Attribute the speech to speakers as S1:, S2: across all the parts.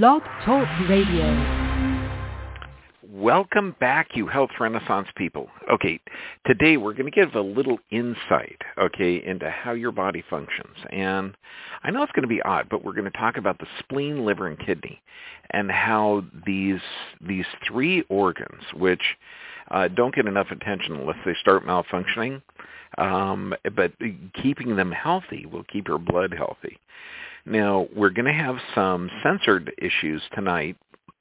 S1: Blog Talk Radio.
S2: Welcome back, you health renaissance people. Okay, today we're going to give a little insight, okay, into how your body functions. And I know it's going to be odd, but we're going to talk about the spleen, liver, and kidney, and how these these three organs, which uh, don't get enough attention unless they start malfunctioning, um, but keeping them healthy will keep your blood healthy. Now, we're going to have some censored issues tonight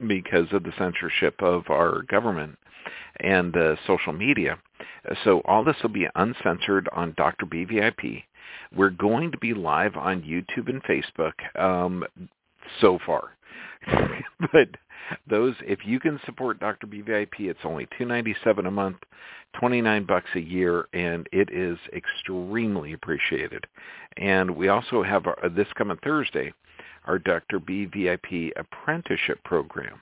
S2: because of the censorship of our government and uh, social media. So all this will be uncensored on Dr. BVIP. We're going to be live on YouTube and Facebook um, so far. but those, if you can support Dr. BVIP, it's only two ninety seven a month, twenty nine bucks a year, and it is extremely appreciated. And we also have our, this coming Thursday, our Dr. BVIP apprenticeship program,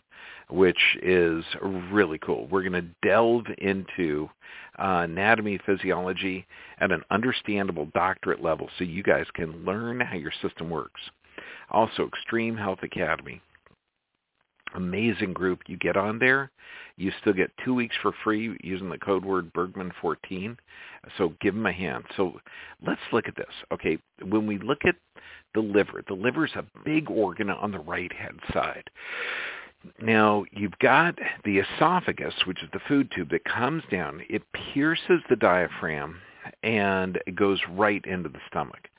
S2: which is really cool. We're going to delve into uh, anatomy, physiology at an understandable doctorate level so you guys can learn how your system works. Also, Extreme Health Academy amazing group. You get on there, you still get two weeks for free using the code word Bergman14. So give them a hand. So let's look at this. Okay, when we look at the liver, the liver is a big organ on the right hand side. Now, you've got the esophagus, which is the food tube that comes down. It pierces the diaphragm and it goes right into the stomach.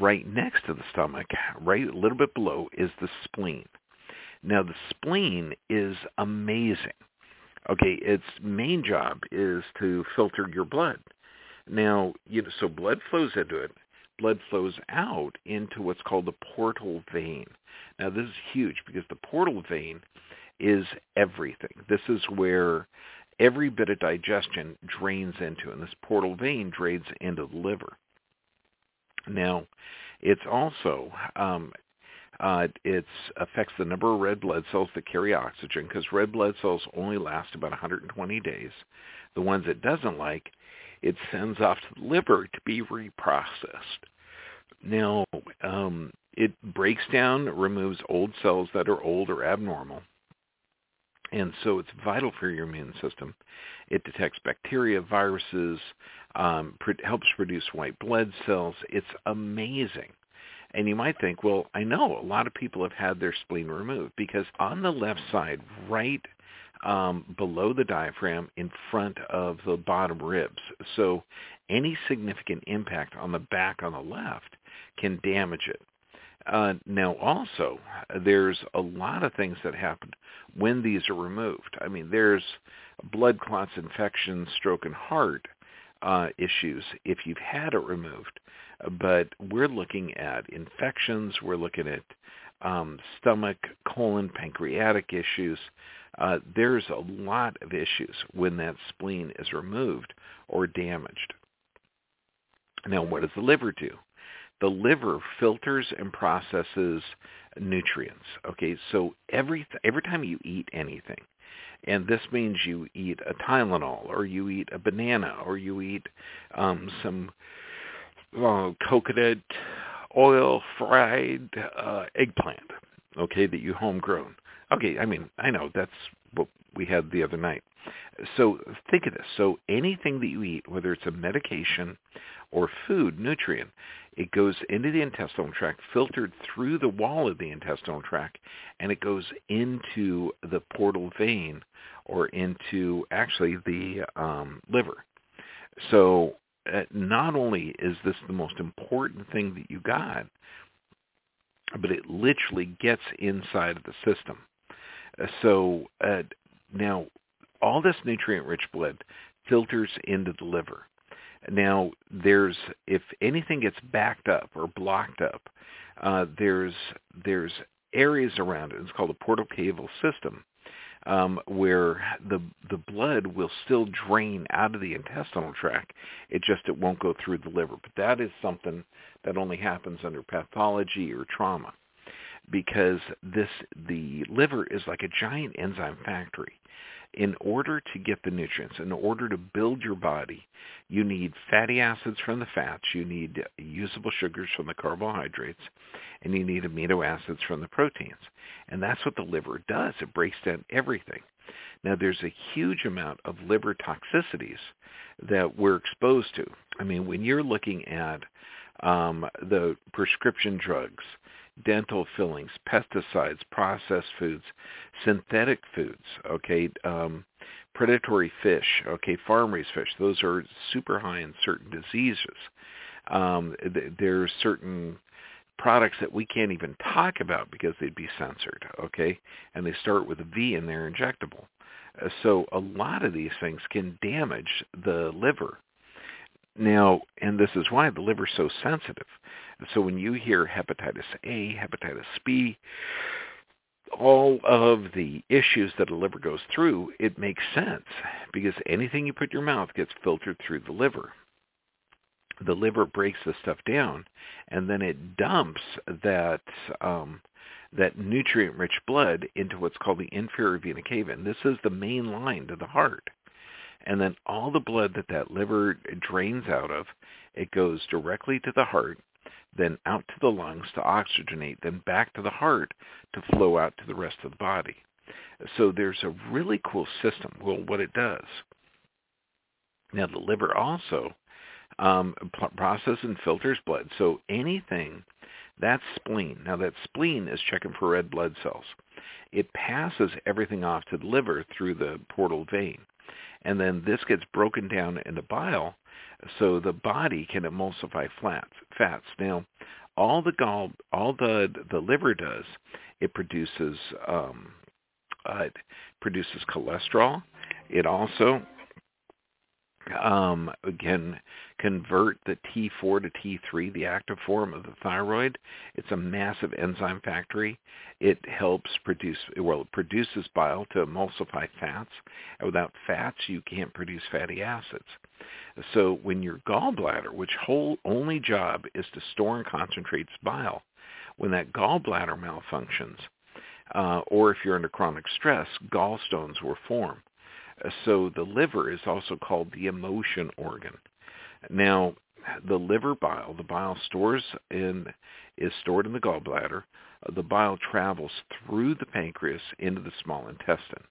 S2: Right next to the stomach, right a little bit below, is the spleen. Now the spleen is amazing. Okay, its main job is to filter your blood. Now, you know, so blood flows into it. Blood flows out into what's called the portal vein. Now this is huge because the portal vein is everything. This is where every bit of digestion drains into, and this portal vein drains into the liver. Now, it's also um, uh, it affects the number of red blood cells that carry oxygen because red blood cells only last about 120 days. The ones it doesn't like, it sends off to the liver to be reprocessed. Now, um, it breaks down, removes old cells that are old or abnormal. And so it's vital for your immune system. It detects bacteria, viruses, um, helps produce white blood cells. It's amazing. And you might think, well, I know a lot of people have had their spleen removed because on the left side, right um, below the diaphragm in front of the bottom ribs. So any significant impact on the back on the left can damage it. Uh, now also, there's a lot of things that happen when these are removed. I mean, there's blood clots, infections, stroke, and heart uh, issues if you've had it removed but we're looking at infections. We're looking at um, stomach, colon, pancreatic issues. Uh, there's a lot of issues when that spleen is removed or damaged. Now, what does the liver do? The liver filters and processes nutrients. Okay, so every every time you eat anything, and this means you eat a Tylenol or you eat a banana or you eat um, some uh, coconut oil fried uh, eggplant, okay, that you homegrown. Okay, I mean, I know that's what we had the other night. So think of this. So anything that you eat, whether it's a medication or food, nutrient, it goes into the intestinal tract, filtered through the wall of the intestinal tract, and it goes into the portal vein or into actually the um, liver. So not only is this the most important thing that you got, but it literally gets inside of the system. Uh, so uh, now all this nutrient-rich blood filters into the liver. Now there's if anything gets backed up or blocked up, uh, there's there's areas around it. It's called the portal caval system um, where the the blood will still drain out of the intestinal tract. It just it won't go through the liver. But that is something that only happens under pathology or trauma. because this the liver is like a giant enzyme factory. In order to get the nutrients, in order to build your body, you need fatty acids from the fats, you need usable sugars from the carbohydrates, and you need amino acids from the proteins. And that's what the liver does. It breaks down everything. Now, there's a huge amount of liver toxicities that we're exposed to. I mean, when you're looking at um, the prescription drugs, dental fillings, pesticides, processed foods, synthetic foods, okay, um, predatory fish, okay, farm-raised fish, those are super high in certain diseases. Um, th- there's certain products that we can't even talk about because they'd be censored, okay, and they start with a V and they're injectable. Uh, so a lot of these things can damage the liver. Now, and this is why the liver's so sensitive. So when you hear hepatitis A, hepatitis B, all of the issues that a liver goes through, it makes sense because anything you put in your mouth gets filtered through the liver. The liver breaks the stuff down, and then it dumps that um, that nutrient-rich blood into what's called the inferior vena cava. And this is the main line to the heart. And then all the blood that that liver drains out of, it goes directly to the heart, then out to the lungs to oxygenate, then back to the heart to flow out to the rest of the body. So there's a really cool system. Well, what it does. Now the liver also um, processes and filters blood. So anything that's spleen. Now that spleen is checking for red blood cells. It passes everything off to the liver through the portal vein. And then this gets broken down into bile so the body can emulsify flats, fats. Now, all the gall, all the the liver does, it produces um, uh, it produces cholesterol. It also um, again, convert the T4 to T3, the active form of the thyroid. It's a massive enzyme factory. It helps produce, well, it produces bile to emulsify fats. And without fats, you can't produce fatty acids. So when your gallbladder, which whole only job is to store and concentrate bile, when that gallbladder malfunctions, uh, or if you're under chronic stress, gallstones will form. So the liver is also called the emotion organ. Now, the liver bile, the bile stores in, is stored in the gallbladder. The bile travels through the pancreas into the small intestine.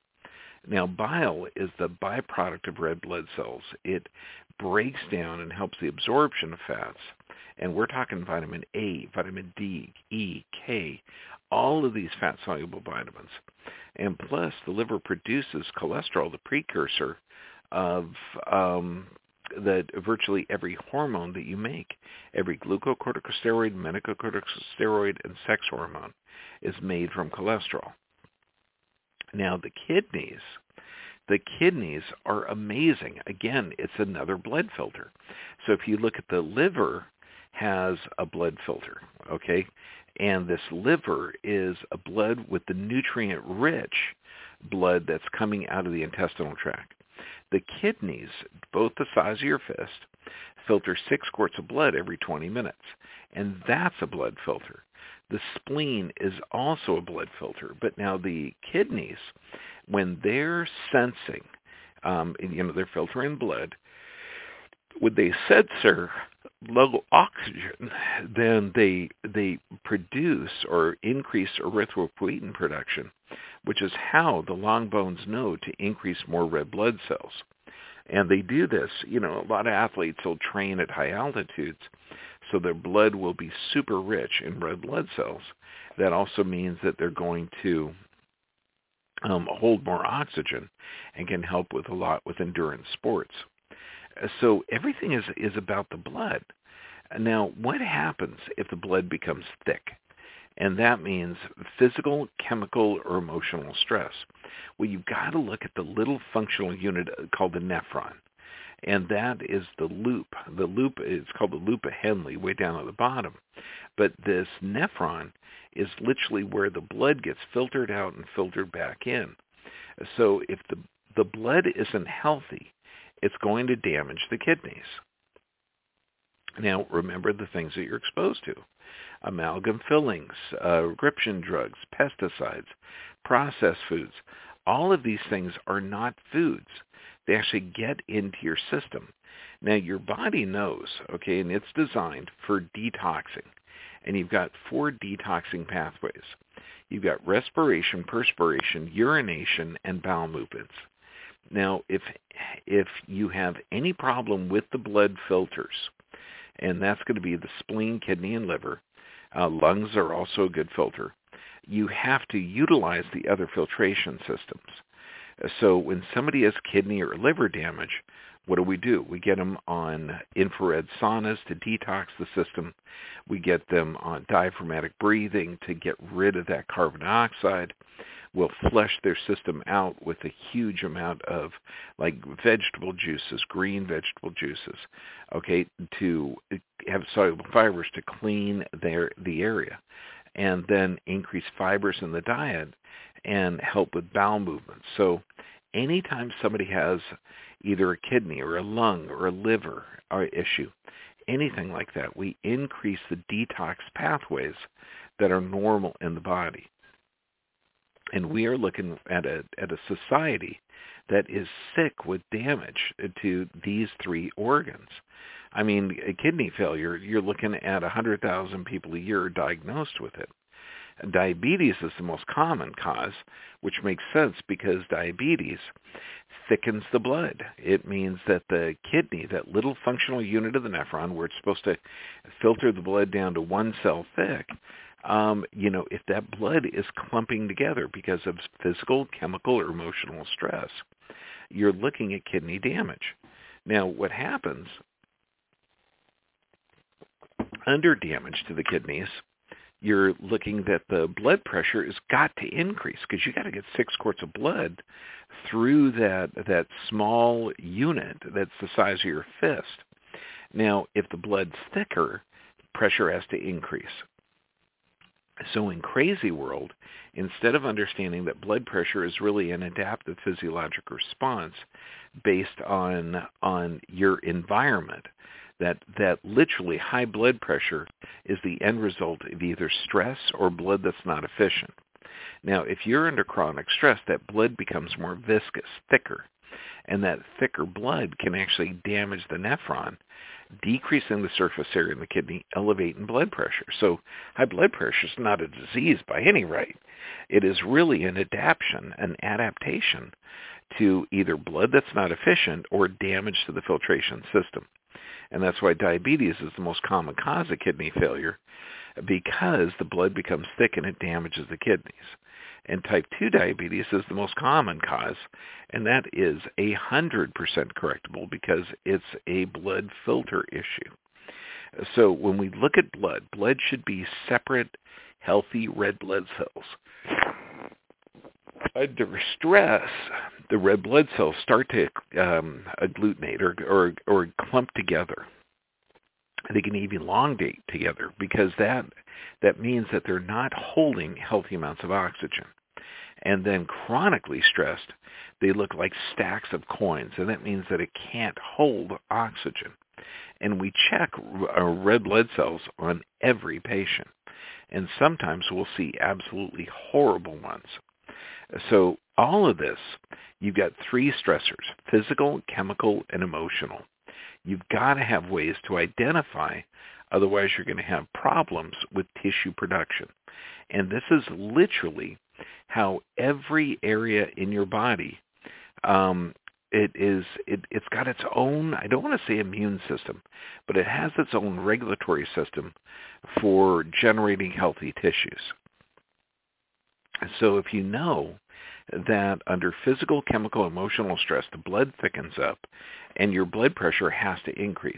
S2: Now, bile is the byproduct of red blood cells. It breaks down and helps the absorption of fats. And we're talking vitamin A, vitamin D, E, K, all of these fat-soluble vitamins. And plus, the liver produces cholesterol, the precursor of um, that virtually every hormone that you make, every glucocorticosteroid, methylcorticosteroid, and sex hormone is made from cholesterol. Now, the kidneys, the kidneys are amazing. Again, it's another blood filter. So if you look at the liver, has a blood filter, okay? And this liver is a blood with the nutrient-rich blood that's coming out of the intestinal tract. The kidneys, both the size of your fist, filter six quarts of blood every 20 minutes. And that's a blood filter. The spleen is also a blood filter. But now the kidneys, when they're sensing, um, you know, they're filtering blood, when they censor low oxygen, then they they produce or increase erythropoietin production, which is how the long bones know to increase more red blood cells. And they do this, you know, a lot of athletes will train at high altitudes, so their blood will be super rich in red blood cells. That also means that they're going to um, hold more oxygen and can help with a lot with endurance sports. So everything is is about the blood. Now, what happens if the blood becomes thick? And that means physical, chemical, or emotional stress. Well, you've got to look at the little functional unit called the nephron. And that is the loop. The loop is called the loop of Henle way down at the bottom. But this nephron is literally where the blood gets filtered out and filtered back in. So if the the blood isn't healthy, it's going to damage the kidneys. Now, remember the things that you're exposed to. amalgam fillings, uh, prescription drugs, pesticides, processed foods. All of these things are not foods. They actually get into your system. Now your body knows, okay, and it's designed for detoxing. And you've got four detoxing pathways. You've got respiration, perspiration, urination, and bowel movements. Now, if if you have any problem with the blood filters, and that's going to be the spleen, kidney, and liver, uh, lungs are also a good filter. You have to utilize the other filtration systems. So when somebody has kidney or liver damage, what do we do? We get them on infrared saunas to detox the system. We get them on diaphragmatic breathing to get rid of that carbon dioxide. We'll flush their system out with a huge amount of like vegetable juices, green vegetable juices, okay, to have soluble fibers to clean their the area and then increase fibers in the diet and help with bowel movements. So anytime somebody has either a kidney or a lung or a liver or issue, anything like that, we increase the detox pathways that are normal in the body. And we are looking at a at a society that is sick with damage to these three organs. I mean, a kidney failure, you're looking at 100,000 people a year diagnosed with it. Diabetes is the most common cause, which makes sense because diabetes thickens the blood. It means that the kidney, that little functional unit of the nephron where it's supposed to filter the blood down to one cell thick, um, you know, if that blood is clumping together because of physical, chemical, or emotional stress, you're looking at kidney damage. Now, what happens under damage to the kidneys you're looking that the blood pressure has got to increase because you got to get six quarts of blood through that that small unit that's the size of your fist. Now, if the blood's thicker, pressure has to increase. So in crazy world, instead of understanding that blood pressure is really an adaptive physiologic response based on on your environment, that that literally high blood pressure is the end result of either stress or blood that's not efficient. Now, if you're under chronic stress, that blood becomes more viscous, thicker, and that thicker blood can actually damage the nephron, decreasing the surface area in the kidney, elevating blood pressure. So high blood pressure is not a disease by any right. It is really an adaptation, an adaptation to either blood that's not efficient or damage to the filtration system. And that's why diabetes is the most common cause of kidney failure because the blood becomes thick and it damages the kidneys. And type 2 diabetes is the most common cause, and that is a 100% correctable because it's a blood filter issue. So when we look at blood, blood should be separate, healthy red blood cells. Under stress, the red blood cells start to um, agglutinate or, or, or clump together. They can even elongate together because that that means that they're not holding healthy amounts of oxygen. And then chronically stressed, they look like stacks of coins, and that means that it can't hold oxygen. And we check our red blood cells on every patient, and sometimes we'll see absolutely horrible ones. So all of this, you've got three stressors, physical, chemical, and emotional. You've got to have ways to identify, otherwise you're going to have problems with tissue production. And this is literally how every area in your body um, it is it, it's got its own i don't want to say immune system but it has its own regulatory system for generating healthy tissues so if you know that under physical, chemical, emotional stress, the blood thickens up and your blood pressure has to increase.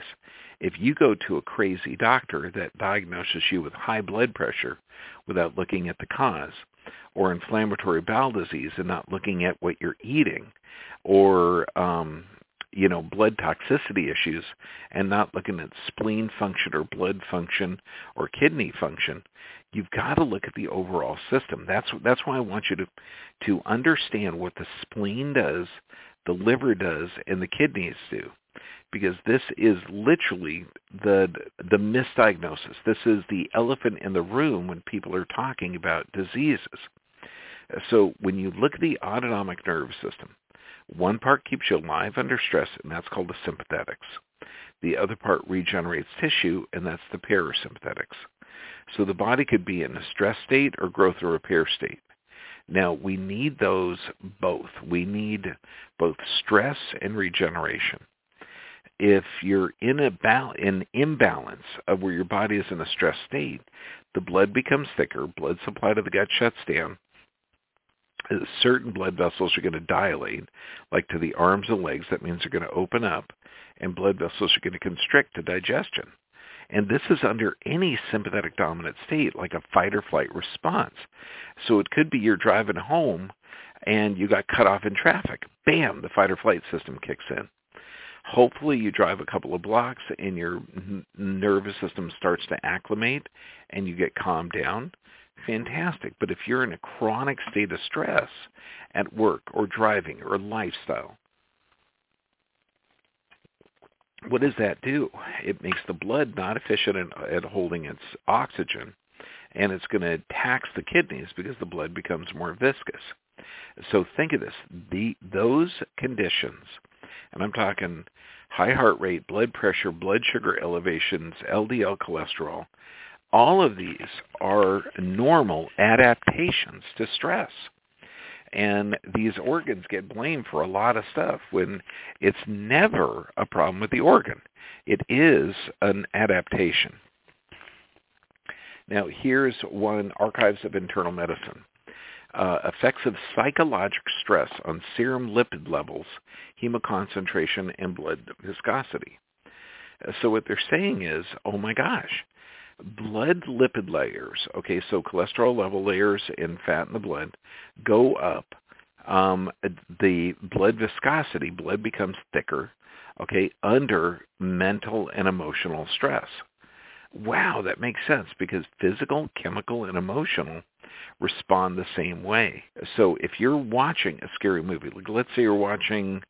S2: If you go to a crazy doctor that diagnoses you with high blood pressure without looking at the cause, or inflammatory bowel disease and not looking at what you're eating, or um, you know, blood toxicity issues and not looking at spleen function or blood function or kidney function, you've got to look at the overall system. That's that's why I want you to to understand what the spleen does, the liver does, and the kidneys do. because this is literally the the misdiagnosis. This is the elephant in the room when people are talking about diseases. So when you look at the autonomic nervous system, one part keeps you alive under stress, and that's called the sympathetics. The other part regenerates tissue, and that's the parasympathetics. So the body could be in a stress state or growth or repair state. Now, we need those both. We need both stress and regeneration. If you're in a bal- an imbalance of where your body is in a stress state, the blood becomes thicker, blood supply to the gut shuts down, uh, certain blood vessels are going to dilate, like to the arms and legs. That means they're going to open up, and blood vessels are going to constrict to digestion. And this is under any sympathetic dominant state, like a fight or flight response. So it could be you're driving home and you got cut off in traffic. Bam, the fight or flight system kicks in. Hopefully you drive a couple of blocks and your nervous system starts to acclimate and you get calmed down fantastic. But if you're in a chronic state of stress at work or driving or lifestyle, what does that do? It makes the blood not efficient at, holding its oxygen, and it's going to tax the kidneys because the blood becomes more viscous. So think of this: the those conditions, and I'm talking high heart rate, blood pressure, blood sugar elevations, LDL cholesterol, all of these are normal adaptations to stress. And these organs get blamed for a lot of stuff when it's never a problem with the organ. It is an adaptation. Now, here's one Archives of Internal Medicine. Uh, effects of psychologic stress on serum lipid levels, hemoconcentration, and blood viscosity. So what they're saying is, oh my gosh, blood lipid layers, okay, so cholesterol level layers in fat in the blood, go up. Um, the blood viscosity, blood becomes thicker, okay, under mental and emotional stress. Wow, that makes sense because physical, chemical, and emotional respond the same way. So if you're watching a scary movie, like let's say you're watching,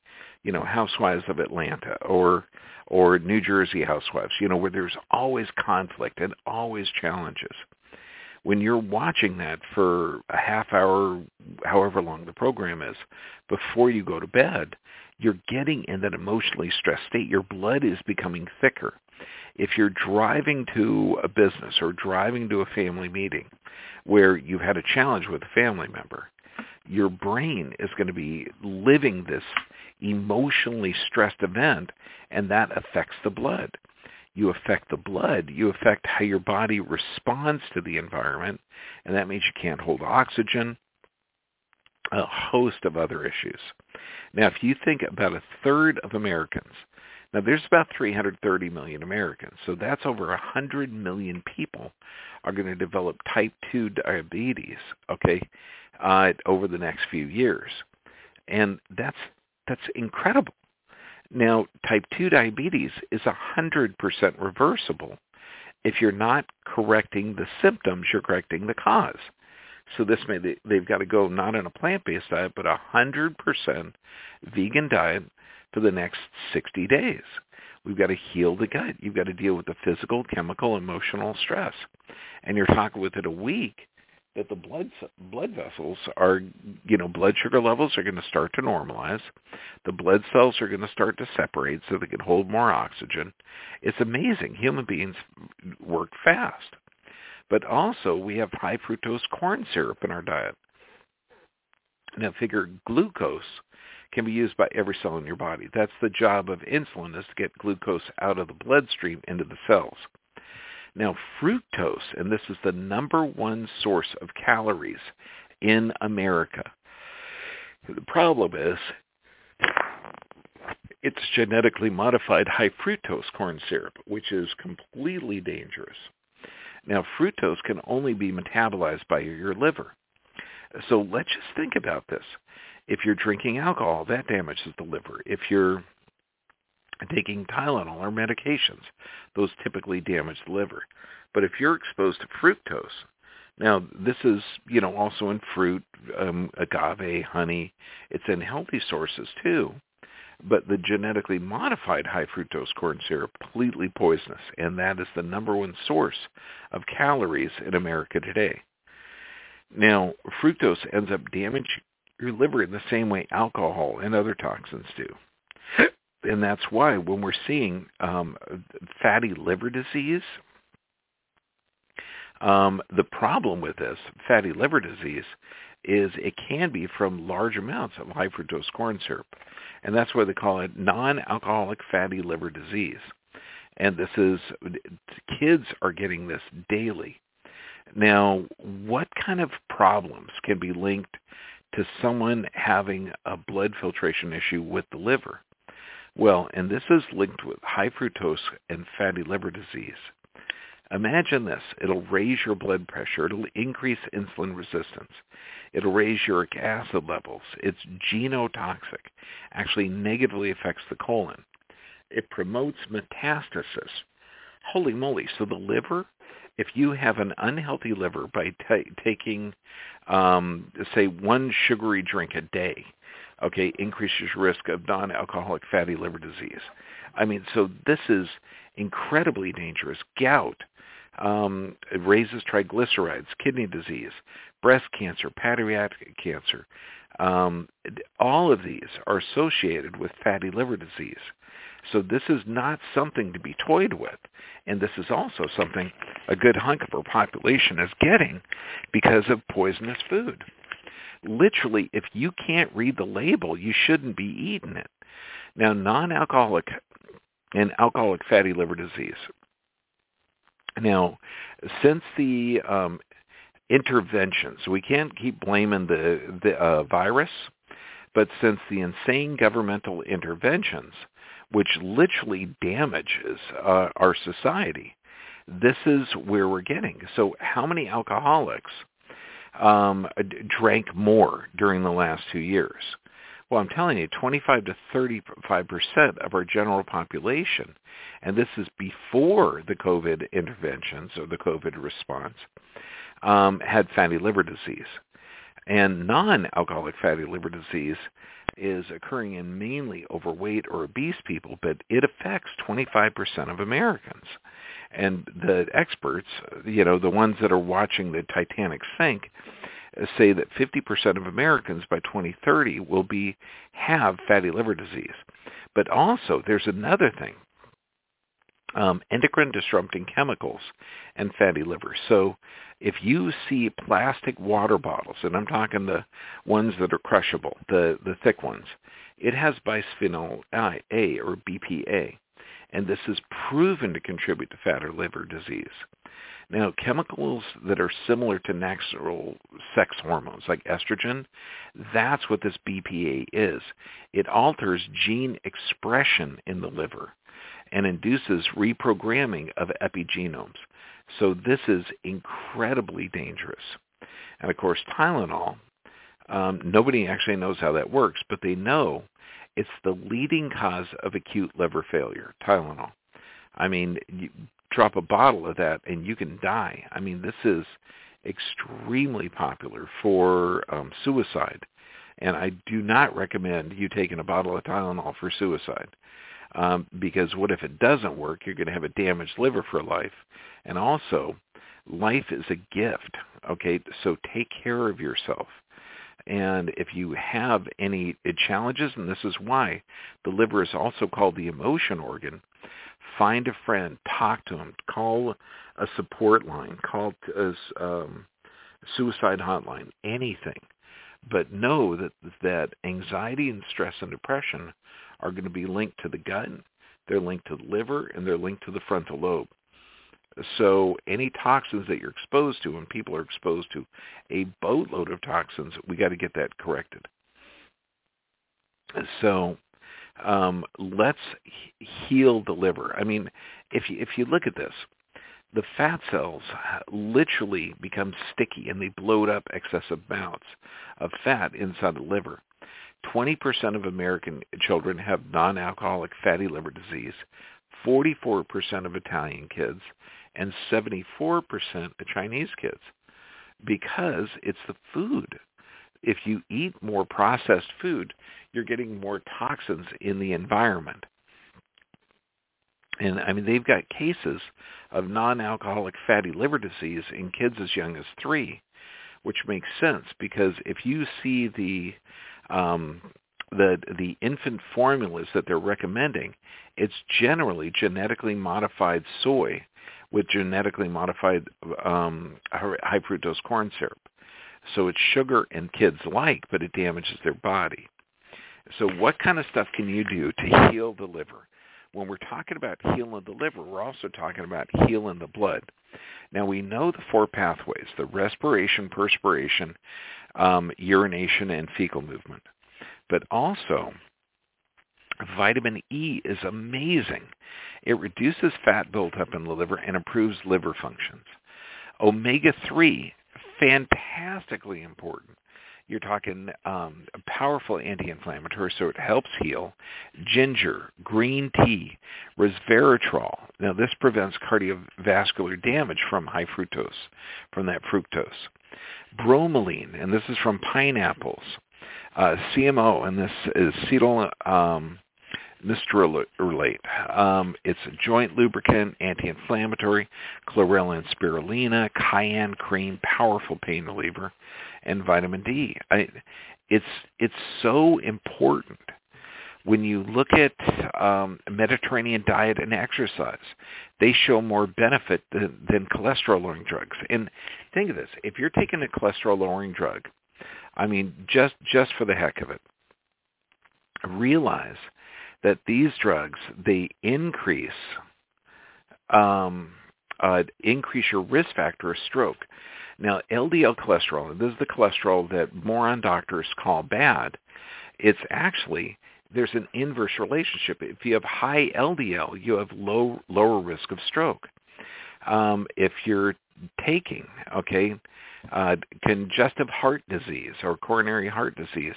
S2: you know, Housewives of Atlanta or or New Jersey housewives, you know, where there's always conflict and always challenges. When you're watching that for a half hour, however long the program is, before you go to bed, you're getting in that emotionally stressed state. Your blood is becoming thicker. If you're driving to a business or driving to a family meeting where you've had a challenge with a family member, your brain is going to be living this emotionally stressed event, and that affects the blood. You affect the blood, you affect how your body responds to the environment, and that means you can't hold oxygen, a host of other issues. Now, if you think about a third of Americans, now there's about 330 million Americans, so that's over 100 million people are going to develop type 2 diabetes, okay, uh, over the next few years. And that's that's incredible. Now, type 2 diabetes is 100% reversible. If you're not correcting the symptoms, you're correcting the cause. So this may they've got to go not on a plant-based diet, but a 100% vegan diet for the next 60 days. We've got to heal the gut. You've got to deal with the physical, chemical, emotional stress. And you're talking within a week that the blood blood vessels are you know blood sugar levels are going to start to normalize. The blood cells are going to start to separate so they can hold more oxygen. It's amazing. Human beings work fast. But also we have high fructose corn syrup in our diet. Now figure glucose can be used by every cell in your body. That's the job of insulin is to get glucose out of the bloodstream into the cells now, fructose, and this is the number one source of calories in America. The problem is it's genetically modified high fructose corn syrup, which is completely dangerous. Now, fructose can only be metabolized by your liver. So let's just think about this. If you're drinking alcohol, that damages the liver. If you're taking Tylenol or medications. Those typically damage the liver. But if you're exposed to fructose, now this is, you know, also in fruit, um, agave, honey. It's in healthy sources too. But the genetically modified high fructose corn syrup completely poisonous, and that is the number one source of calories in America today. Now, fructose ends up damaging your liver in the same way alcohol and other toxins do. And that's why when we're seeing um, fatty liver disease, um, the problem with this fatty liver disease is it can be from large amounts of high fructose corn syrup. And that's why they call it non-alcoholic fatty liver disease. And this is, kids are getting this daily. Now, what kind of problems can be linked to someone having a blood filtration issue with the liver? Well, and this is linked with high fructose and fatty liver disease. Imagine this. It'll raise your blood pressure. It'll increase insulin resistance. It'll raise uric acid levels. It's genotoxic. Actually negatively affects the colon. It promotes metastasis. Holy moly. So the liver, if you have an unhealthy liver by t- taking, um, say, one sugary drink a day, okay, increases risk of non-alcoholic fatty liver disease. I mean, so this is incredibly dangerous. Gout, um, raises triglycerides, kidney disease, breast cancer, pancreatic cancer. Um, all of these are associated with fatty liver disease. So this is not something to be toyed with. And this is also something a good hunk of our population is getting because of poisonous food. Literally, if you can't read the label, you shouldn't be eating it. Now, non-alcoholic and alcoholic fatty liver disease now, since the um, interventions, we can't keep blaming the, the uh, virus, but since the insane governmental interventions, which literally damages uh, our society, this is where we're getting. So how many alcoholics um, drank more during the last two years? Well, I'm telling you, 25 to 35 percent of our general population, and this is before the COVID interventions or the COVID response, um, had fatty liver disease. And non-alcoholic fatty liver disease is occurring in mainly overweight or obese people, but it affects 25% of Americans. And the experts, you know, the ones that are watching the Titanic sink, say that 50% of Americans by 2030 will be have fatty liver disease. But also, there's another thing. Um, endocrine disrupting chemicals and fatty liver. So if you see plastic water bottles, and I'm talking the ones that are crushable, the, the thick ones, it has bisphenol A or BPA, and this is proven to contribute to fatty liver disease. Now, chemicals that are similar to natural sex hormones like estrogen, that's what this BPA is. It alters gene expression in the liver and induces reprogramming of epigenomes. So this is incredibly dangerous. And of course, Tylenol, um, nobody actually knows how that works, but they know it's the leading cause of acute liver failure, Tylenol. I mean, you drop a bottle of that and you can die. I mean, this is extremely popular for um, suicide. And I do not recommend you taking a bottle of Tylenol for suicide. Um, because what if it doesn't work? You're going to have a damaged liver for life. And also, life is a gift. Okay, so take care of yourself. And if you have any challenges, and this is why the liver is also called the emotion organ, Find a friend, talk to them, call a support line, call a um, suicide hotline, anything. But know that that anxiety and stress and depression are going to be linked to the gut, they're linked to the liver, and they're linked to the frontal lobe. So any toxins that you're exposed to, and people are exposed to a boatload of toxins, we got to get that corrected. So um, let's heal the liver. I mean, if you, if you look at this, the fat cells literally become sticky and they bloat up excessive amounts of fat inside the liver. 20% of American children have non-alcoholic fatty liver disease, 44% of Italian kids, and 74% of Chinese kids because it's the food. if you eat more processed food, you're getting more toxins in the environment. And I mean, they've got cases of non-alcoholic fatty liver disease in kids as young as three, which makes sense because if you see the um, the the infant formulas that they're recommending, it's generally genetically modified soy with genetically modified um, high fructose corn syrup. So it's sugar and kids like, but it damages their body. So what kind of stuff can you do to heal the liver? When we're talking about healing the liver, we're also talking about healing the blood. Now we know the four pathways, the respiration, perspiration, um, urination, and fecal movement. But also, vitamin E is amazing. It reduces fat buildup in the liver and improves liver functions. Omega-3, fantastically important. You're talking um, a powerful anti-inflammatory, so it helps heal. Ginger, green tea, resveratrol. Now this prevents cardiovascular damage from high fructose, from that fructose. Bromelain, and this is from pineapples. Uh, CMO, and this is cetyl um, myristoleate. Um, it's a joint lubricant, anti-inflammatory, chlorella and spirulina, cayenne cream, powerful pain reliever, and vitamin D. I, it's it's so important when you look at um, Mediterranean diet and exercise. They show more benefit than, than cholesterol-lowering drugs. And think of this: if you're taking a cholesterol-lowering drug, I mean, just just for the heck of it, realize that these drugs they increase um, uh, increase your risk factor of stroke. Now, LDL cholesterol, this is the cholesterol that moron doctors call bad. It's actually there's an inverse relationship. If you have high LDL, you have low lower risk of stroke. Um, if you're taking, okay, uh, congestive heart disease or coronary heart disease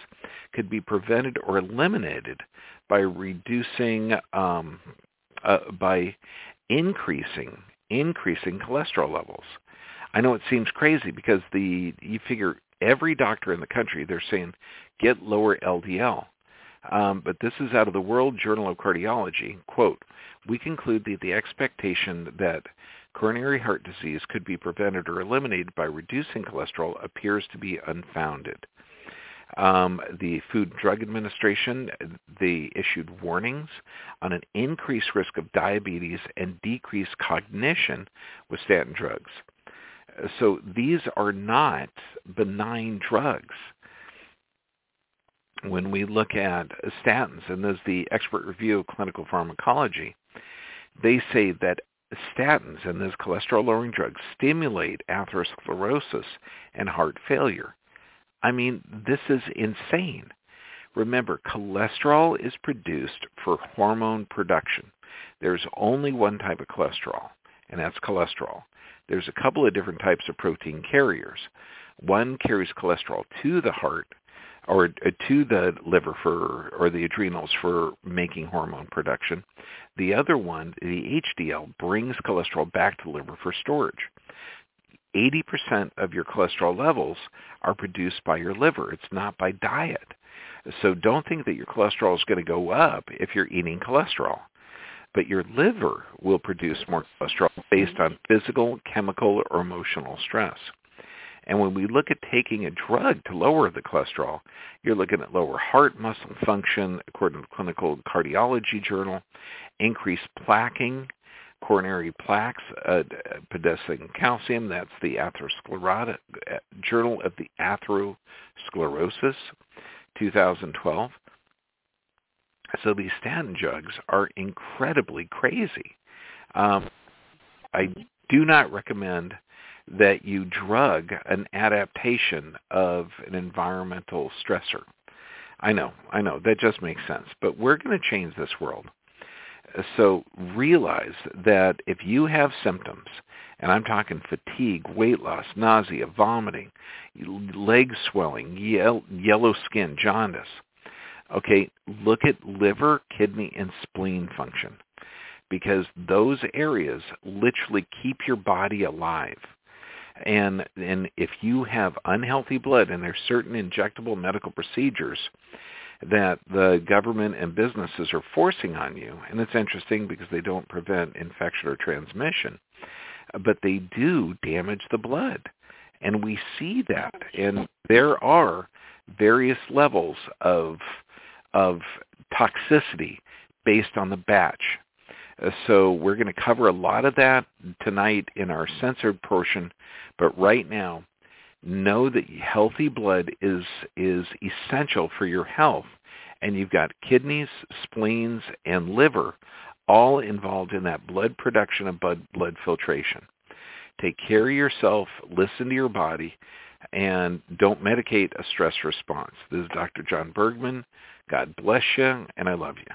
S2: could be prevented or eliminated by reducing um, uh, by increasing increasing cholesterol levels. I know it seems crazy because the you figure every doctor in the country they're saying get lower LDL. Um, but this is out of the World Journal of Cardiology. Quote, we conclude that the expectation that coronary heart disease could be prevented or eliminated by reducing cholesterol appears to be unfounded. Um, the Food and Drug Administration, they issued warnings on an increased risk of diabetes and decreased cognition with statin drugs. So these are not benign drugs. When we look at statins, and there's the expert review of clinical pharmacology, they say that statins and those cholesterol-lowering drugs stimulate atherosclerosis and heart failure. I mean, this is insane. Remember, cholesterol is produced for hormone production. There's only one type of cholesterol, and that's cholesterol. There's a couple of different types of protein carriers. One carries cholesterol to the heart or uh, to the liver for or the adrenals for making hormone production. The other one, the HDL, brings cholesterol back to the liver for storage. 80% of your cholesterol levels are produced by your liver. It's not by diet. So don't think that your cholesterol is going to go up if you're eating cholesterol. But your liver will produce more cholesterol based mm-hmm. on physical, chemical, or emotional stress. And when we look at taking a drug to lower the cholesterol, you're looking at lower heart muscle function, according to the Clinical Cardiology Journal, increased plaquing, coronary plaques, uh, calcium. That's the atherosclerotic Journal of the Atherosclerosis, 2012. So these statin drugs are incredibly crazy. Um, I do not recommend that you drug an adaptation of an environmental stressor. I know, I know, that just makes sense. But we're going to change this world. So realize that if you have symptoms, and I'm talking fatigue, weight loss, nausea, vomiting, leg swelling, yellow skin, jaundice, okay, look at liver, kidney, and spleen function because those areas literally keep your body alive. And and if you have unhealthy blood, and there's certain injectable medical procedures that the government and businesses are forcing on you, and it's interesting because they don't prevent infection or transmission, but they do damage the blood. And we see that. And there are various levels of of toxicity based on the batch. Uh, so we're going to cover a lot of that tonight in our censored portion, but right now, know that healthy blood is is essential for your health, and you've got kidneys, spleens, and liver all involved in that blood production and blood blood filtration. Take care of yourself, listen to your body, and don't medicate a stress response. This is Dr. John Bergman. God bless you, and I love you.